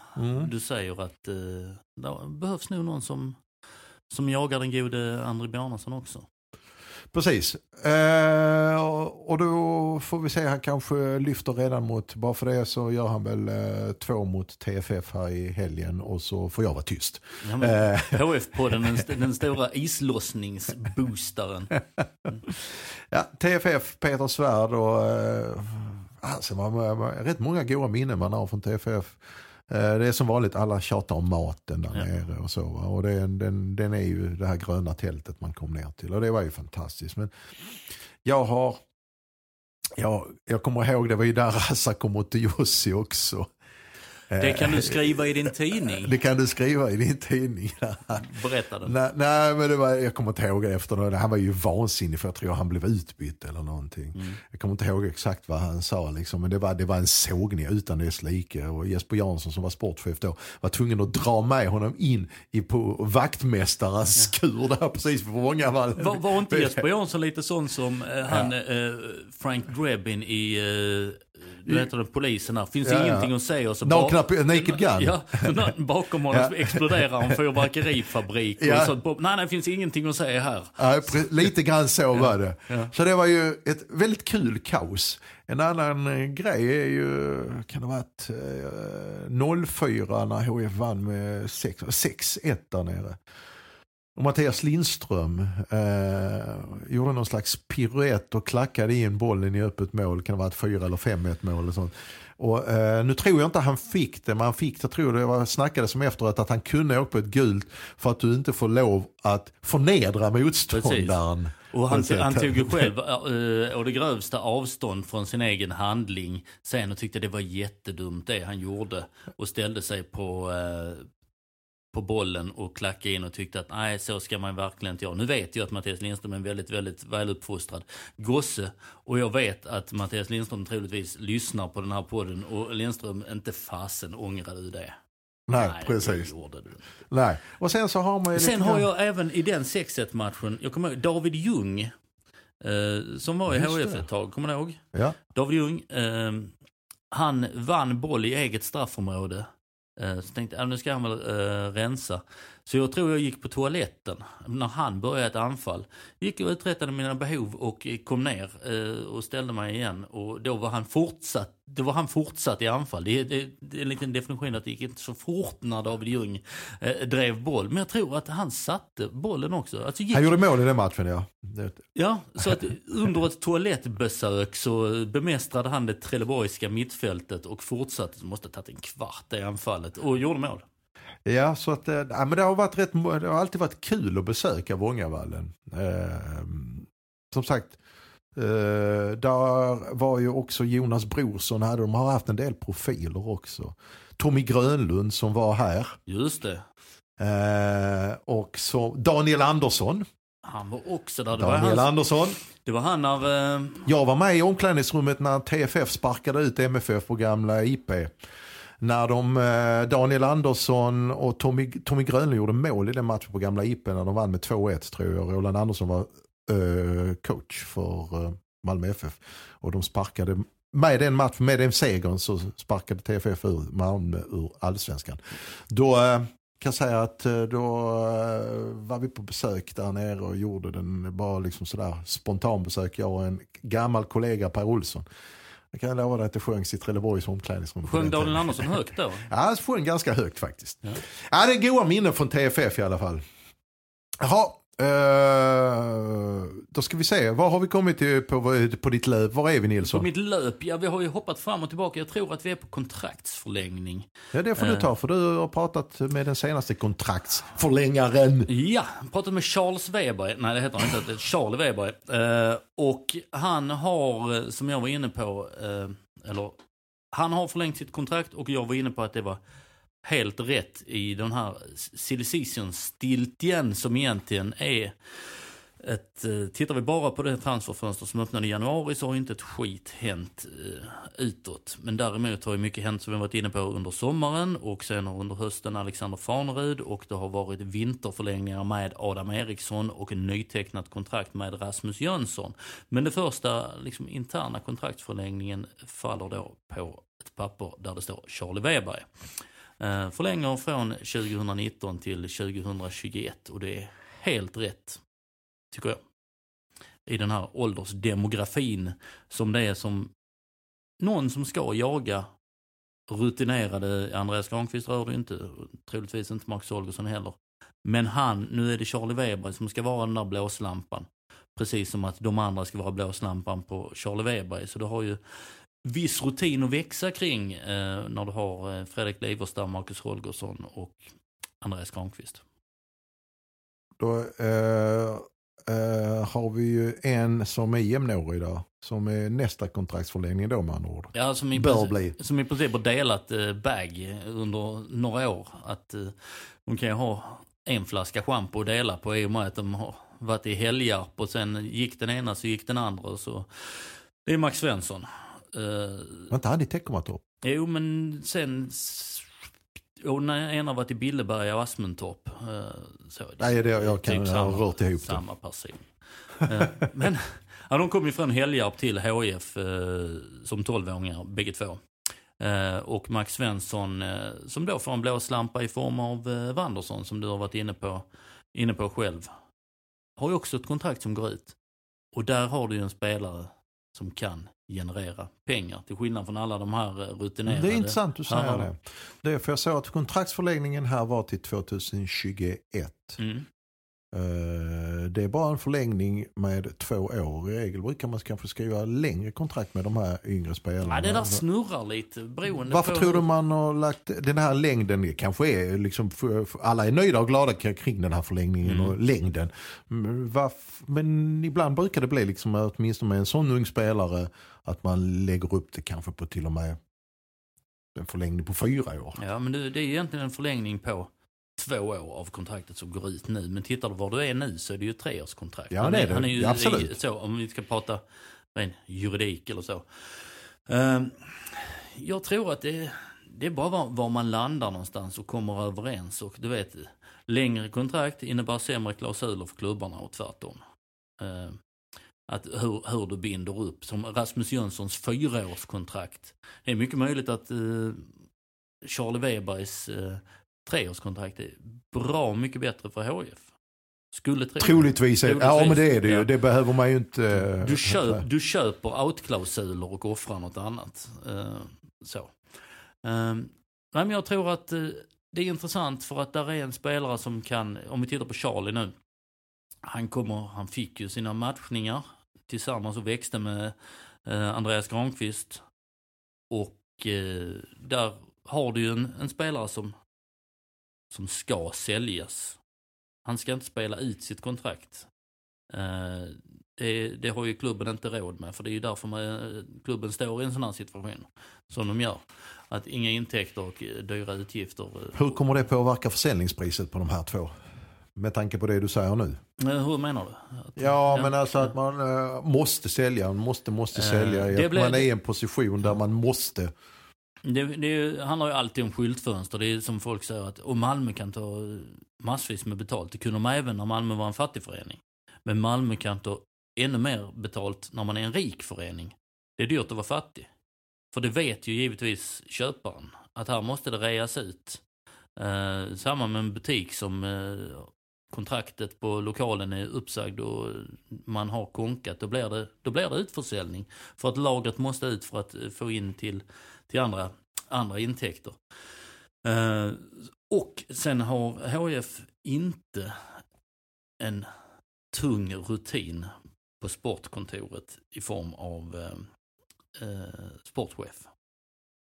Mm. du säger att eh, det behövs nog någon som, som jagar den gode André Bjarnason också. Precis. Eh, och då får vi se, han kanske lyfter redan mot, bara för det så gör han väl eh, två mot TFF här i helgen och så får jag vara tyst. Ja, men, Eh, HF-podden, den, den stora <laughs> islossningsboostaren. ja, TFF, Peter Svärd och eh, alltså, man, man, rätt många goda minnen man har från TFF. Eh, det är som vanligt, alla tjatar om maten där Ja. nere och så. Och det, den, den är ju det här gröna tältet man kom ner till och det var ju fantastiskt. Men jag har, jag, jag kommer ihåg, det var ju där <laughs> Rassa kom mot Jussi också. Det kan du skriva i din tidning. Det kan du skriva i din tidning. Berätta den. nej, nej, men det var, jag kommer inte ihåg det efter. Han var ju vansinnig för jag tror han blev utbytt eller någonting. Mm. Jag kommer inte ihåg exakt vad han sa liksom, men det var, det var en sågning utan dess like. Och Jesper Jansson som var sportchef då var tvungen att dra med honom in i på vaktmästarens skur där precis på Vångavallen. Var, var inte <laughs> Jesper Jansson lite sån som eh, han eh, Frank Drebin i eh, du vet det, polisen här. Finns Ja, ja. ingenting att säga och så Nakna, ba- naked gun. Ja, <laughs> bakom honom Ja. exploderar en fyrverkerifabrik. Ja. Och så, nej, det finns ingenting att säga här. Ja, lite grann så var det. ja. Så det var ju ett väldigt kul kaos. En annan eh, grej är ju, kan det ha varit eh, 04 när HF vann med 6 6-1 där nere. Och Mattias Lindström eh, gjorde någon slags piruett och klackade in bollen i öppet mål. Kan det ha varit 4 eller 5-1 mål eller sånt. Och, eh, nu tror jag inte han fick det, men han fick det, tror det var, snackades som efteråt att han kunde åka på ett gult för att du inte får lov att förnedra motståndaren. Och han, han tog ju själv äh, och det grövsta avstånd från sin egen handling sen och tyckte det var jättedumt det han gjorde. Och ställde sig på, äh, på bollen och klackade in och tyckte att nej så ska man verkligen inte göra. Nu vet jag att Mattias Lindström är en väldigt, väldigt väluppfostrad gosse. Och jag vet att Mattias Lindström troligtvis lyssnar på den här podden och Lindström inte fasen ångrade du det. Nej, det precis. Nej. Och sen så har man ju Sen lite har jag även i den 6-1 matchen, jag kommer ihåg David Ljung Eh, som var i HF det. ett tag, kommer du ihåg? Ja. David Ljung. Eh, han vann boll i eget straffområde. Eh, så tänkte jag, nu ska han väl eh, rensa. Så jag tror jag gick på toaletten när han började ett anfall. Gick och uträttade mina behov och kom ner eh, och ställde mig igen. Och då var han fortsatt, då var han fortsatt i anfall. Det är, det, det är en liten definition att det gick inte så fort när David Ljung eh, drev boll. Men jag tror att han satte bollen också. Alltså, gick Han gjorde mål i den matchen ja. Det, Ja, så att under ett toalettbesök så bemästrade han det trelleborgska mittfältet och fortsatte, måste ha tagit en kvart i anfallet och gjorde mål. Ja, så att, eh, ja, men det har, varit rätt, det har alltid varit kul att besöka Vångavallen. Eh, som sagt, eh, där var ju också Jonas Brorsson, hade, de har haft en del profiler också. Tommy Grönlund som var här. Just det. Eh, och så Daniel Andersson. Han var också där. Det var, Daniel han, Andersson. det var han när... Eh, Jag var med i omklädningsrummet när TFF sparkade ut MFF på gamla IP. När de, eh, Daniel Andersson och Tommy, Tommy Grönlund gjorde mål i den matchen på gamla IP när de vann med 2-1 tror jag. Roland Andersson var uh, coach för uh, Malmö FF. Och de sparkade, med den matchen, med den segern så sparkade TFF ur Malmö ur allsvenskan. Då kan jag säga att då var vi på besök där nere och gjorde den bara liksom sådär spontanbesök. Jag och en gammal kollega Per Olsson. Jag kan lova dig att det sjöngs i Trelleborgs omklädningsrum. sjöng Daniel. Andersson högt då? <laughs> Ja, det sjöng ganska högt faktiskt. Ja. Ja. det är goda minnen från TFF i alla fall. Jaha, eh, då ska vi se. Var har vi kommit till på, på ditt löp? Var är vi På Nilsson? mitt löp, ja vi har ju hoppat fram och tillbaka. Jag tror att vi är på kontraktsförlängning. Ja, det får du Eh. ta för du har pratat med den senaste kontraktsförlängaren. Ja, jag pratade med Charles Weber, nej det heter han inte, Charlie Weber. Eh, och han har, som jag var inne på, eller han har förlängt sitt kontrakt och jag var inne på att det var helt rätt i den här silly stiltjen som egentligen är ett, eh, tittar vi bara på det transferfönster som öppnade i januari så har ju inte ett skit hänt eh, utåt. Men däremot har ju mycket hänt som vi varit inne på under sommaren och sen under hösten Alexander Farnerud och det har varit vinterförlängningar med Adam Eriksson och en nytecknat kontrakt med Rasmus Jönsson. Men det första liksom, interna kontraktsförlängningen faller då på ett papper där det står Charlie Weber. Eh, Förlänger från 2019 till 2021 och det är helt rätt tycker jag. I den här åldersdemografin som det är som någon som ska jaga rutinerade, Andreas Granqvist rör det inte, troligtvis inte Marcus Holgersson heller. Men han, nu är det Charlie Weber som ska vara den där blåslampan. Precis som att de andra ska vara blåslampan på Charlie Weber. Så du har ju viss rutin att växa kring eh, när du har eh, Fredrik Liverstam, Marcus Holgersson och Andreas Granqvist. Då eh, eh, har vi ju en som är jämnårig där. Som är nästa kontraktsförlängning då med andra ord. Ja, som i, Bör bli. som i princip har delat eh, bag under några år. Att eh, de kan ju ha en flaska schampo att dela på i och med att de har varit i Helgarp och sen gick den ena så gick den andra. Så. Det är Max Svensson. Eh, Var inte han i Teckomatorp? jo, men sen... Och när ena har varit i Billeberga och Asmuntorp. Eh, så, Nej, det, jag kan Typ jag har rört ihop det. Samma person. Eh, Men <laughs> ja, de kom ju från Helgarp till HIF som 12-åringar bägge två. Och Max Svensson som då får en blåslampa i form av Wanderson som du har varit inne på, inne på själv. Har ju också ett kontrakt som går ut. Och där har du ju en spelare som kan generera pengar till skillnad från alla de här eh, rutinerade. Det är intressant du säger det. det. För jag såg att kontraktsförlängningen här var till 2021. Mm. Eh, Det är bara en förlängning med två år. I regel brukar man kanske skriva längre kontrakt med de här yngre spelarna. Ja, det där snurrar lite beroende Varför på... tror du man har lagt den här längden? Kanske är liksom, alla är nöjda och glada kring den här förlängningen Mm. och längden. Men ibland brukar det bli liksom, åtminstone med en sån ung spelare, att man lägger upp det kanske på till och med en förlängning på fyra år. Ja, men det är egentligen en förlängning på två år av kontraktet som går ut nu. Men tittar du var du är nu så är det ju treårskontrakt. Ja, det är det. Han är ju absolut. Så, om vi ska prata ren juridik eller så. Ehm, jag tror att det, det är bara var, var man landar någonstans och kommer överens. Och du vet, längre kontrakt innebär sämre klausuler för klubbarna och tvärtom. Ehm, Att hur, hur du binder upp. Som Rasmus Jönssons fyraårskontrakt. Det är mycket möjligt att eh, Charlie Webergs eh, treårskontrakt är bra mycket bättre för HF. Skulle tro. Troligtvis, är, ja Troligtvis, men det är det ju. ja. Det behöver man ju inte... Du, köp, du köper outklausuler och offrar något annat. Eh, så. Eh, nej, men jag tror att eh, det är intressant för att där är en spelare som kan, om vi tittar på Charlie nu. Han, kommer, han fick ju sina matchningar tillsammans och växte med eh, Andreas Granqvist. Och eh, där har du ju en, en spelare som, som ska säljas. Han ska inte spela ut sitt kontrakt. Eh, det, det har ju klubben inte råd med för det är ju därför man, klubben står i en sån här situation. Som de gör. Att inga intäkter och eh, dyra utgifter. eh, Hur kommer det påverka försäljningspriset på de här två? Med tanke på det du säger nu. Eh, Hur menar du? Att, Ja, men alltså att man eh, måste sälja, måste, måste Eh, sälja. blir- man är i en position där man måste. Det, det handlar ju alltid om skyltfönster. Det är som folk säger att och Malmö kan ta massvis med betalt. Det kunde de även när Malmö var en fattig förening. Men Malmö kan ta ännu mer betalt när man är en rik förening. Det är dyrt att vara fattig. För det vet ju givetvis köparen. Att här måste det reas ut. Eh, samma med en butik som eh, kontraktet på lokalen är uppsagd och man har konkat. Då blir det, då blir det utförsäljning. För att lagret måste ut för att eh, få in till till andra, andra intäkter. Eh, och sen har HF inte en tung rutin på sportkontoret i form av eh, eh sportchef.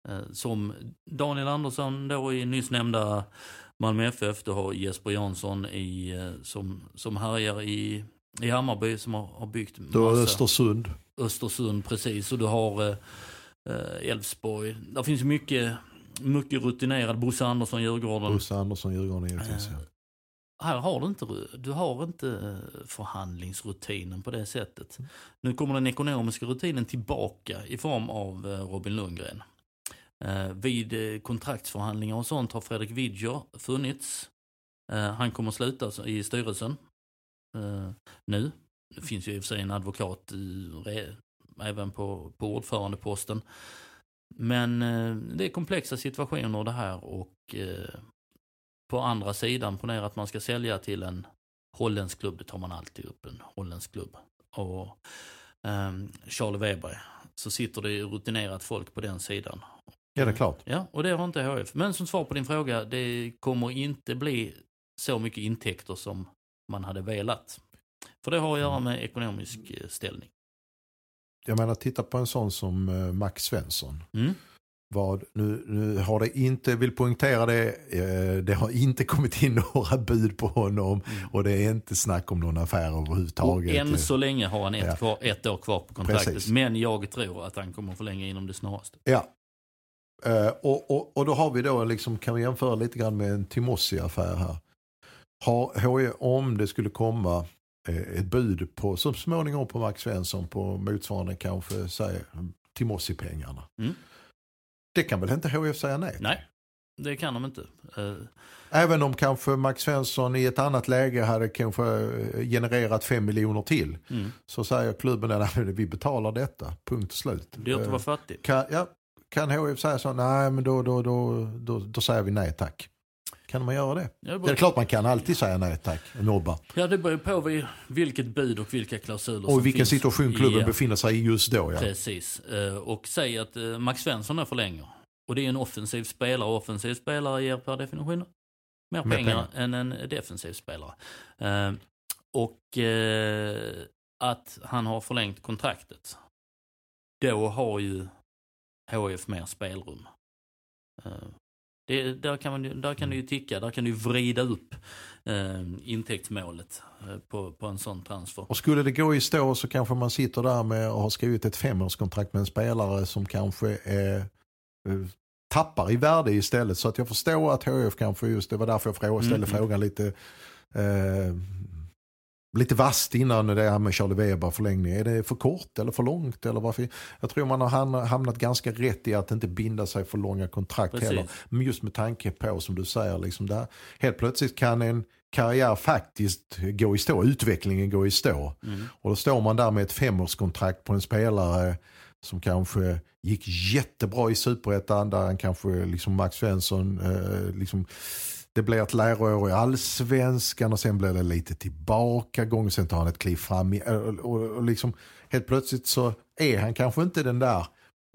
Eh, som Daniel Andersson då i nyss nämnda Malmö FF, du har Jesper Jansson i, eh, som, som härjar i, i Hammarby som har, har byggt Du har massa- Östersund. Östersund precis och du har eh, eh, Elfsborg. Där finns mycket, mycket rutinerad. Bosse Andersson, Djurgården. Bosse Andersson, Djurgården givetvis. Eh. Här har du inte, du har inte eh, förhandlingsrutinen på det sättet. Nu kommer den ekonomiska rutinen tillbaka i form av eh, Robin Lundgren. Eh, vid eh, kontraktsförhandlingar och sånt har Fredrik Widger funnits. Eh, han kommer sluta i styrelsen nu. Det finns ju i och för sig en advokat även på, på ordförandeposten. Men det är komplexa situationer det här och på andra sidan, ponera att man ska sälja till en holländsk klubb, det tar man alltid upp, en holländsk klubb. Och Charlie Weber, så sitter det ju rutinerat folk på den sidan ja, det är klart. Ja, och det har inte HF. Men som svar på din fråga, det kommer inte bli så mycket intäkter som man hade velat. För det har att göra med ekonomisk eh, ställning. Jag menar, titta på en sån som eh, Max Svensson. Mm. Vad, nu, nu har det inte, vill poängtera det, eh, det har inte kommit in <laughs> några bud på honom och det är inte snack om någon affär Och överhuvudtaget. än så länge har han ett, Ja. kvar, ett år kvar på kontraktet. Precis. Men jag tror att han kommer förlänga inom det snaraste. Ja. Eh, och, och, och då har vi då, liksom, kan vi jämföra lite grann med en Timossi-affär här. Har HE, om det skulle komma eh, ett bud på, så småningom på Max Svensson på motsvarande kanske, säg Timossi-pengarna. Mm. Det kan väl inte HF säga nej till? Nej, det kan de inte. Eh, Även om kanske Max Svensson i ett annat läge hade kanske genererat 5 miljoner till. Mm. Så säger klubben att <laughs> vi betalar detta, punkt slut. Dyrt att vara fattig. Kan, ja, kan HF säga så? Nej, men då, då, då, då, då säger vi nej tack. Kan man göra det? Ja, det är klart man kan alltid säga nej tack, nobba. ja, det beror på vi- vilket bud och vilka klausuler Och i vilken situation klubben Ja, befinner sig i just då. Ja. Precis. Eh, Och säg att eh, Max Svensson är förlänger. Och det är en offensiv spelare. Offensiv spelare ger per definition mer Mer pengar, än en defensiv spelare. Eh, Och att han har förlängt kontraktet. Då har ju HF mer spelrum. Eh, Det, där, kan man, där kan du ju ticka, där kan du ju vrida upp eh, intäktsmålet eh, på, på en sån transfer. Och skulle det gå i stå så kanske man sitter där med och har skrivit ett femårskontrakt med en spelare som kanske är, eh, tappar i värde istället. Så att jag förstår att HF kanske just, det var därför jag frågade, ställde Mm. frågan lite eh, lite vasst innan det här med Charlie Weber förlängning. Är det för kort eller för långt? Eller varför? Jag tror man har hamn- hamnat ganska rätt i att inte binda sig för långa kontrakt Precis. heller. Men just med tanke på som du säger, liksom där, helt plötsligt kan en, karriär faktiskt går i stå, utvecklingen går i stå. Mm. Och då står man där med ett femårskontrakt på en spelare som kanske gick jättebra i superettan, där han kanske, liksom Max Svensson, eh, liksom, det blir ett läroår i allsvenskan och sen blir det lite tillbakagång, sen tar han ett kliv fram. I, och, och, liksom, helt plötsligt så är han kanske inte den där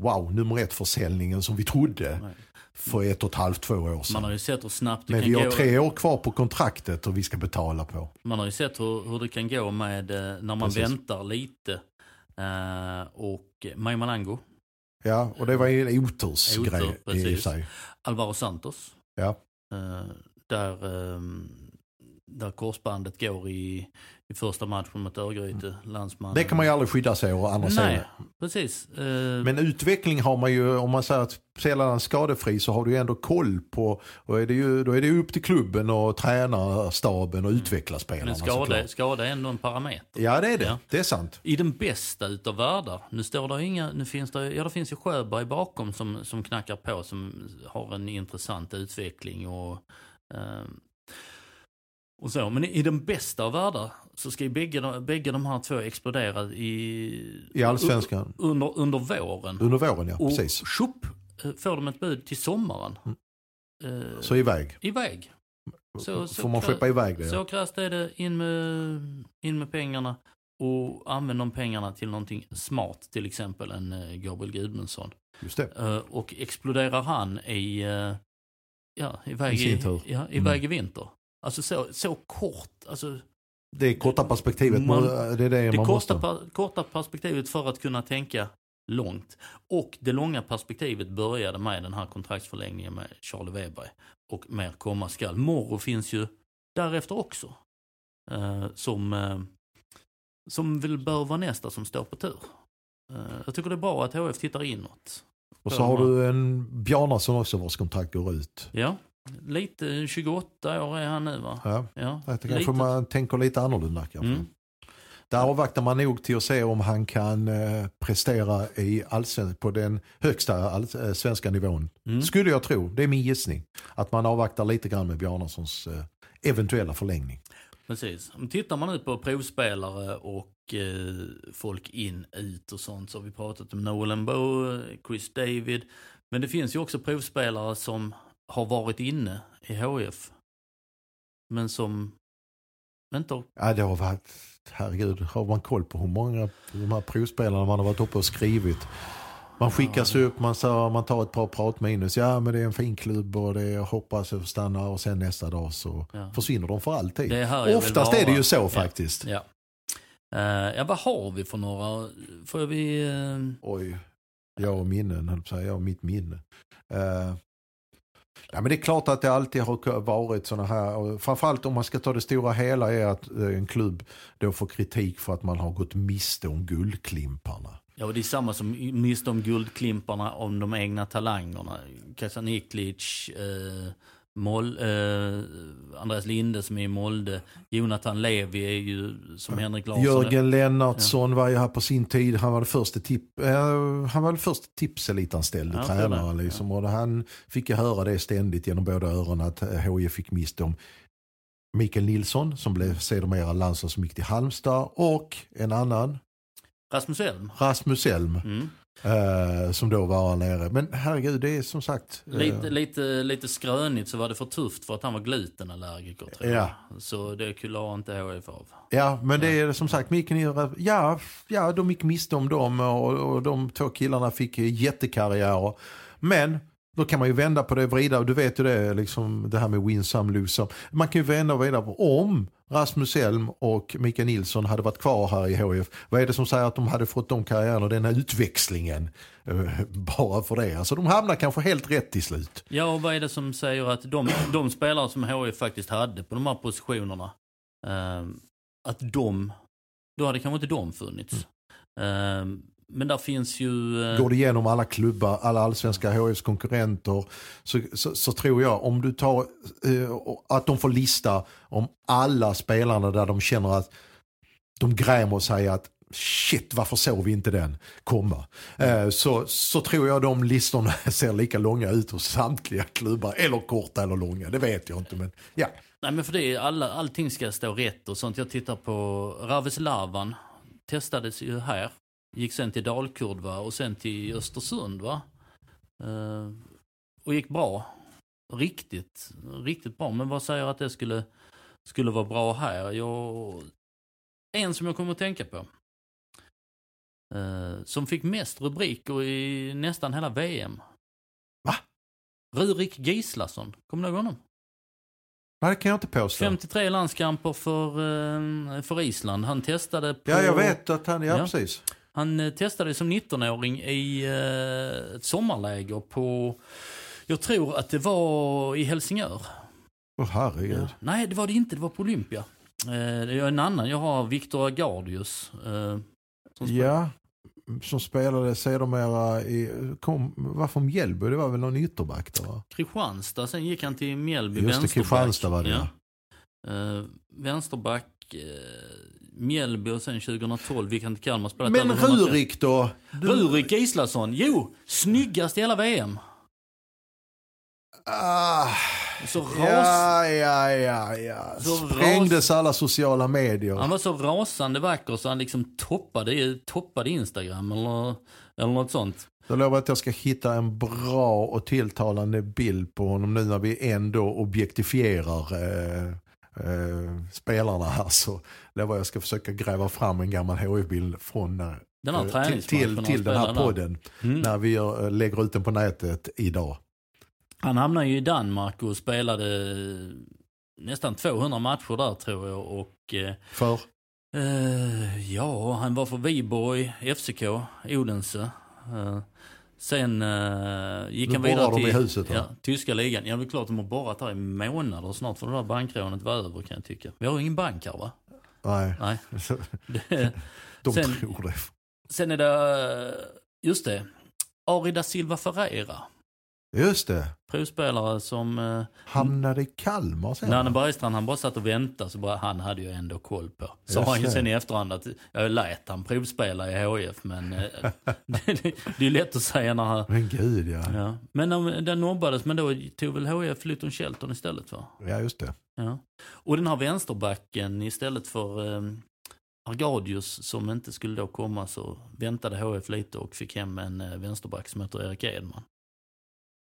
wow, nummer ett försäljningen som vi trodde Nej. för ett och ett halvt, två år Man sedan. har ju sett hur snabbt det Men kan vi har gå. tre år kvar på kontraktet och vi ska betala på. Man har ju sett hur, hur det kan gå med eh, när man Precis. väntar lite. Eh, och Maj Malango, Ja, och det var ju en otursgrej Otur, i precis. sig. Alvaro Santos. Ja. Eh, där, ehm, där korsbandet går i, i första matchen mot Örgryte, landsmannen. Det kan man ju aldrig skydda sig å andra Nej, sidan. precis. Eh, Men utveckling har man ju, om man säger att spelaren är skadefri så har du ju ändå koll på, och är det ju, då är det ju upp till klubben och tränarstaben och utveckla spelarna men skada, såklart. skada är ändå en parameter. Ja det är det, Ja. det är sant. I den bästa utav världar, nu står det inga, nu finns det, ja det finns ju Sjöberg bakom som, som knackar på som har en intressant utveckling och, ehm, och så. Men i, den bästa av världar så ska ju bägge, bägge de här två explodera i, I allsvenskan. under, under våren. Under våren ja, och precis. tjopp, eh, får de ett bud till sommaren. Eh, Så iväg. iväg. Så- så Får man skeppa iväg det. Så Ja. krasst är det, in med, in med pengarna och använd de pengarna till någonting smart, till exempel en eh, Gabriel Gudmundsson. Just det. Eh, och exploderar han i, eh, ja, iväg I tur. ja, Mm. iväg i vinter. Alltså så, så kort, alltså Det är korta perspektivet, Man- det är det det man korta, måste. korta perspektivet för att kunna tänka långt. Och det långa perspektivet började med den här kontraktsförlängningen med Charlie Weber. Och mer komma skall. Morro finns ju därefter också. Eh, som, eh, som väl bör vara nästa som står på tur. Eh, jag tycker det är bra att HF tittar inåt. Och så har du en Bjarnason också vars kontrakt går ut. Ja, lite 28 år är han nu va? Ja. Ja, Det kanske lite. man tänker lite annorlunda kanske. Mm. Där avvaktar man nog till att se om han kan eh, prestera i allsven- på den högsta eh, svenska nivån. Mm. Skulle jag tro, det är min gissning. Att man avvaktar lite grann med Bjarnasons eh, eventuella förlängning. Precis. Tittar man nu på provspelare och eh, folk in, ut och sånt så har vi pratat om Nolan Bow, Chris David. Men det finns ju också provspelare som har varit inne i HF. Men som inte har... Ja, det har varit, herregud, har man koll på hur många de här provspelarna man har varit uppe och skrivit. Man skickas upp, man, sa, man tar ett par prat minus. Ja men det är en fin klubb och det jag hoppas att stanna och sen nästa dag så Ja. försvinner de för alltid. Jag Oftast är det ju så Ja. faktiskt. Ja. Eh, ja, vad har vi för några? Får vi... eh, Oj, jag och minnen, höll på jag och mitt minne. Eh, ja, men det är klart att det alltid har varit sådana här, och framförallt om man ska ta det stora hela är att en klubb då får kritik för att man har gått miste om guldklimparna. Ja, och det är samma som miste om guldklimparna om de egna talangerna. Kasan Iklic, eh, Moll, eh, Andreas Linde som är i Molde, Jonathan Levi är ju som Henrik Larsson. Jörgen Lennartsson var ju här på sin tid, han var första tip, eh, han var första tipselitanställde Ja, tränare. det. Liksom, och han fick ju höra det ständigt genom båda öronen att eh, HIF fick miste om Mikael Nilsson som blev sedermera landslag som gick till Halmstad och en annan, Rasmus Elm. Rasmus Elm, Mm. Eh, som då var nere. Men herregud, det är som sagt... eh, Lite, lite, lite skrönigt så var det för tufft för att han var glutenallergiker tror jag. Så det klarade inte HIF av. Ja, men det är som sagt, Mikael ja, ja, de gick miste om dem och, och de två killarna fick jättekarriärer. Men då kan man ju vända på det och vrida, och du vet ju det, liksom, det här med win some, lose some. Man kan ju vända och vrida på om Rasmus Elm och Mikael Nilsson hade varit kvar här i HF. Vad är det som säger att de hade fått de karriärerna och den här utväxlingen eh, <laughs> bara för det? Alltså de hamnar kanske helt rätt till slut. Ja, och vad är det som säger att de, de spelare som HIF faktiskt hade på de här positionerna, eh, att de, då hade kanske inte de funnits. Eh, men där finns ju... eh, Går du igenom alla klubbar, alla allsvenska HFs konkurrenter så, så, så tror jag om du tar eh, att de får lista om alla spelarna där de känner att de grämer sig att shit varför såg vi inte den komma? Eh, så, så tror jag de listorna <laughs> ser lika långa ut hos samtliga klubbar. Eller korta eller långa, det vet jag inte. Men ja. Nej men för det är alla, allting ska stå rätt och sånt. Jag tittar på Raveslavan. Testades ju här. Gick sen till Dalkurd va? och sen till Östersund va. Eh, och gick bra. Riktigt, riktigt bra. Men vad säger att det skulle, skulle vara bra här? Jag, en som jag kommer att tänka på. Eh, som fick mest rubriker i nästan hela VM. Va? Rurik Gislason. Kommer du ihåg honom? Nej, det kan jag inte påstå. 53 landskamper för, eh, för Island. Han testade på... Ja, jag vet att han, ja, Ja. precis. Han eh, testade som 19-åring i eh, ett sommarläger på, jag tror att det var i Helsingör. Åh herregud. Nej, det var det inte. Det var på Olympia. Eh, det är en annan. Jag har Viktor Agardius. Ja, som spelade sedermera i, kom, var från Mjällby, det var väl någon ytterback där va? Kristianstad. Sen gick han till Mjällby, Just det, vänsterback. Kristianstad var det, ja. Vänsterback, Mjällby och sen 2012 gick han till Kalmar. spelat Men över 150. Rurik då? Du- Rurik Gislason. Jo, snyggast i hela VM. Ah, Så ras... ja, ja, ja, ja. Så Sprängdes alla sociala medier. Han var så rasande vacker så han liksom toppade, toppade Instagram eller, eller något sånt. Jag lovar att jag ska hitta en bra och tilltalande bild på honom nu när vi ändå objektifierar eh, eh, spelarna här. Så lovar jag ska försöka gräva fram en gammal HF-bild från när, Den här eh, till, till, till den här podden. Mm. När vi gör, lägger ut den på nätet idag. Han hamnade ju i Danmark och spelade nästan 200 matcher där tror jag. Och eh, För? eh, ja, han var för Viborg, FCK, Odense. Eh, sen eh, gick Nu han vidare de i till huset, ja, tyska ligan. Ja, det är klart de har borrat här i månader snart för det där bankrånet var över kan jag tycka. Vi har ju ingen bank här va? Nej, Nej. <laughs> Det, de Sen- tror det. Sen är det, just det, Ari da Silva Ferreira. Just det. Provspelare som, eh, Hamnade i Kalmar sen. Nanne Bergstrand han bara satt och väntade så bara, han hade ju ändå koll på. Just han ju sen i efterhand att jag lät han provspela i HIF men eh, <laughs> det, det, det är lätt att säga när han, Men gud ja. ja. Men den nobbades, men då tog väl HIF Flytton Shelton istället va? Ja just det. Ja. Och den här vänsterbacken istället för eh, Argadius som inte skulle då komma så väntade HF lite och fick hem en eh, vänsterback som heter Erik Edman.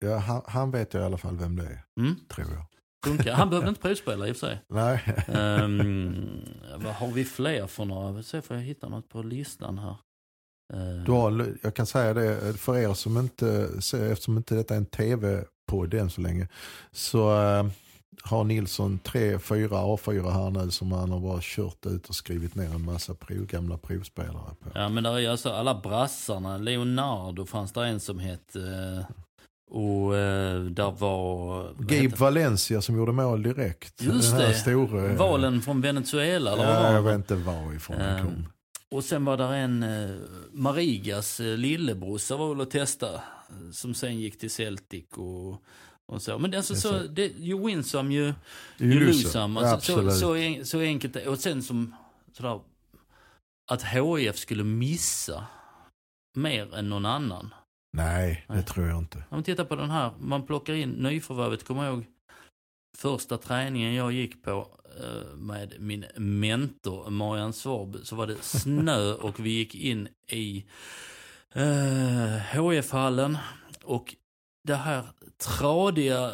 Ja, han, han vet jag i alla fall vem det är. Mm, Tror jag. funkar. Han behövde <laughs> inte provspela i och för sig. Nej. Ehm, <laughs> vad har vi fler för några? Vill se om jag hittar något på listan här. Ehm, Du har, jag kan säga det för er som inte ser, eftersom inte detta är en tv-podd än så länge. Så eh, har Nilsson tre, fyra A4 här nu som han har bara kört ut och skrivit ner en massa prov, gamla provspelare på. Ja men där är alltså alla brassarna. Leonardo fanns det en som hette. Eh, Och eh, där var... Gabe Valencia som gjorde mål direkt. Just det. Store, Valen från Venezuela eller vad Ja, var jag vet inte varifrån Ehm, kom. Och sen var där en eh, Marigas eh, lillebrorsa var väl att testa. eh, Som sen gick till Celtic och, och så. Men alltså, så, det, ju win some ju ju Lusse. lose some. Alltså, så, så, en, så enkelt Och sen som sådär, att HIF skulle missa mer än någon annan. Nej, det Nej. tror jag inte. Om man tittar på den här, man plockar in nyförvärvet, kommer jag ihåg första träningen jag gick på eh, med min mentor Marianne Svab så var det <laughs> snö och vi gick in i eh, HF-hallen och det här tradiga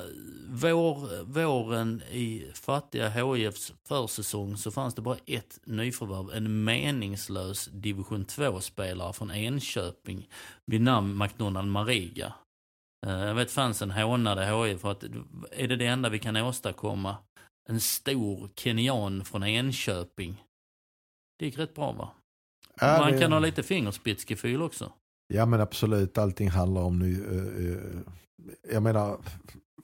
vår, våren i fattiga HIFs försäsong så fanns det bara ett nyförvärv, en meningslös division 2-spelare från Enköping vid namn McDonald Mariga. Eh, Jag vet fansen hånade HIF för att är det det enda vi kan åstadkomma? En stor kenyan från Enköping. Det gick rätt bra va? Ja, Man det- kan ha lite fingerspitzgefühl också. Ja men absolut, allting handlar om nu. eh, eh, jag menar,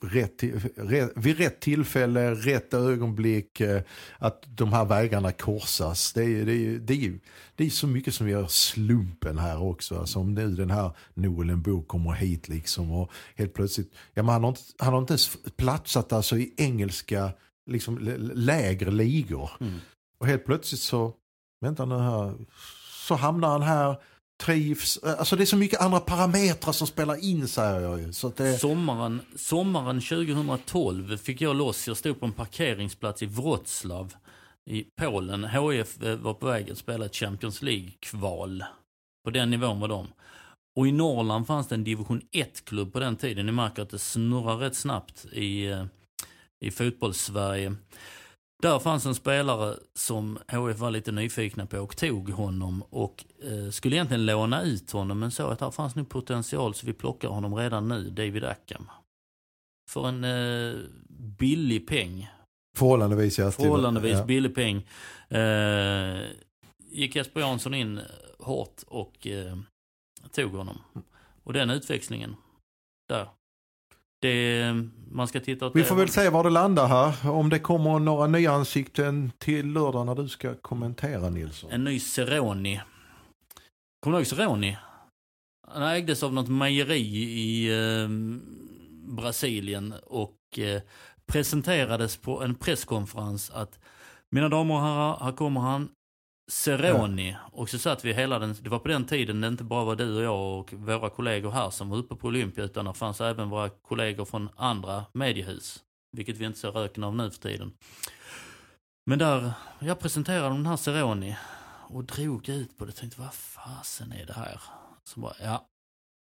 rätt, rätt, vid rätt tillfälle, rätt ögonblick, eh, att de här vägarna korsas. Det är, det, är, det, är, det är så mycket som gör slumpen här också. Alltså om nu den här Noel Bo kommer hit liksom och helt plötsligt, ja men han har inte, han har inte ens platsat alltså i engelska liksom, lä- lägre ligor. Mm. Och helt plötsligt så, vänta nu här, så hamnar han här, trivs. Alltså det är så mycket andra parametrar som spelar in säger jag ju. Så att det... sommaren, sommaren 2012 fick jag loss, jag stod på en parkeringsplats i Wroclaw i Polen. HIF var på väg att spela ett Champions League-kval. På den nivån var de. Och i Norrland fanns det en division 1-klubb på den tiden. Ni märker att det snurrar rätt snabbt i, eh, i fotbolls-Sverige. Där fanns en spelare som HF var lite nyfikna på och tog honom och eh, skulle egentligen låna ut honom men såg att här fanns nu potential så vi plockar honom redan nu, David Ackham. För en eh, billig peng. Förhållandevis ja. Förhållandevis ja. billig peng. Eh, gick Jesper Jansson in hårt och eh, tog honom. Och den utväxlingen, där. Det, man ska titta åt Vi det får väl se var det landar här. Om det kommer några nya ansikten till lördag när du ska kommentera Nilsson. En ny Ceroni. Kommer du ihåg Ceroni? Han ägdes av något mejeri i eh, Brasilien och eh, presenterades på en presskonferens att mina damer och herrar, här kommer han. Ceroni. Och så satt vi hela den, det var på den tiden det inte bara var du och jag och våra kollegor här som var uppe på Olympia utan det fanns även våra kollegor från andra mediehus. Vilket vi inte ser röken av nu för tiden. Men där, jag presenterade den här Seroni och drog ut på det. Tänkte vad fasen är det här? Så bara, ja,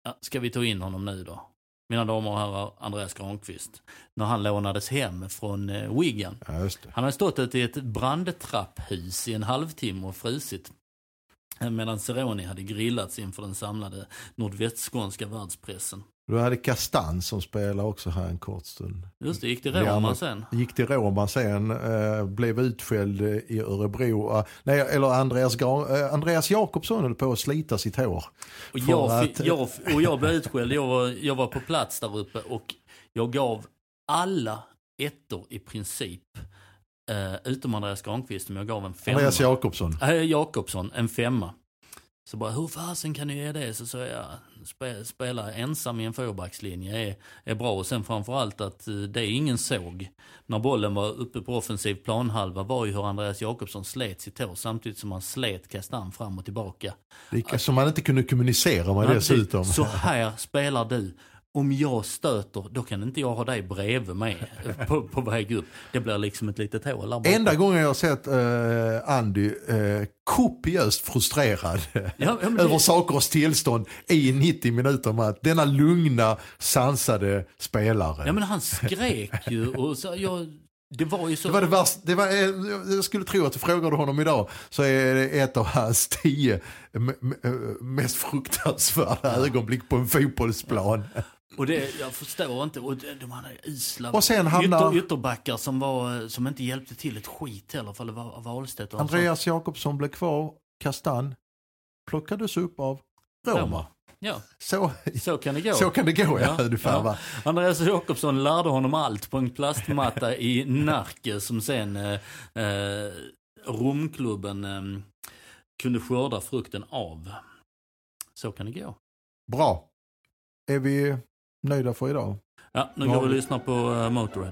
ja, ska vi ta in honom nu då? Mina damer och herrar, Andreas Granqvist. När han lånades hem från eh, Wigan. Ja. Han hade stått ute i ett brandtrapphus i en halvtimme och frusit. Medan Ceroni hade grillats inför den samlade nordvästskånska världspressen. Du hade Kastan som spelar också här en kort stund. Just det, gick till Roma sen. Gick till Roma sen, eh, blev utskälld i Örebro. Eh, nej, eller Andreas, eh, Andreas Jakobsson höll på att slita sitt hår. Och jag, att- jag, och jag blev utskälld, jag var, jag var på plats där uppe och jag gav alla ettor i princip. Eh, utom Andreas Granqvist, men jag gav en femma. Andreas Jakobsson. Äh, Jakobsson, en femma. Så bara, hur fasen kan du ge det? Så sa jag, spe, spela ensam i en fyrbackslinje är, är bra. Och sen framförallt att eh, det ingen såg när bollen var uppe på offensiv planhalva var ju hur Andreas Jakobsson slet sitt hår samtidigt som han slet Kastan fram och tillbaka. Lika som man inte kunde kommunicera med dessutom. Så här spelar du. Om jag stöter, då kan inte jag ha dig bredvid mig på, på väg upp. Det blir liksom ett litet hål där. Enda gången jag har sett eh, Andy eh, kopiöst frustrerad Ja, ja, men det- över sakers tillstånd i 90 minuter med att denna lugna, sansade spelare. Ja men han skrek ju och så, jag, det var ju så... Det var det värsta, det var, eh, jag skulle tro att du frågade honom idag så är det ett av hans tio eh, mest fruktansvärda ögonblick på en fotbollsplan. Och det, jag förstår inte. Och de, de hade usla Och sen hamnar- ytter, ytterbackar som, var, som inte hjälpte till ett skit heller för det var Wahlstedt och Andreas Jakobsson blev kvar, Kastan plockades upp av Roma. Roma. Ja, Så, så kan det gå. så kan det gå ja, ungefär ja. va. Andreas Jakobsson lärde honom allt på en plastmatta i Närke som sen eh, eh, Romklubben eh, kunde skörda frukten av. Så kan det gå. Bra. Är vi nöjda för idag? Ja, nu går vi och lyssnar på uh, Motorhead.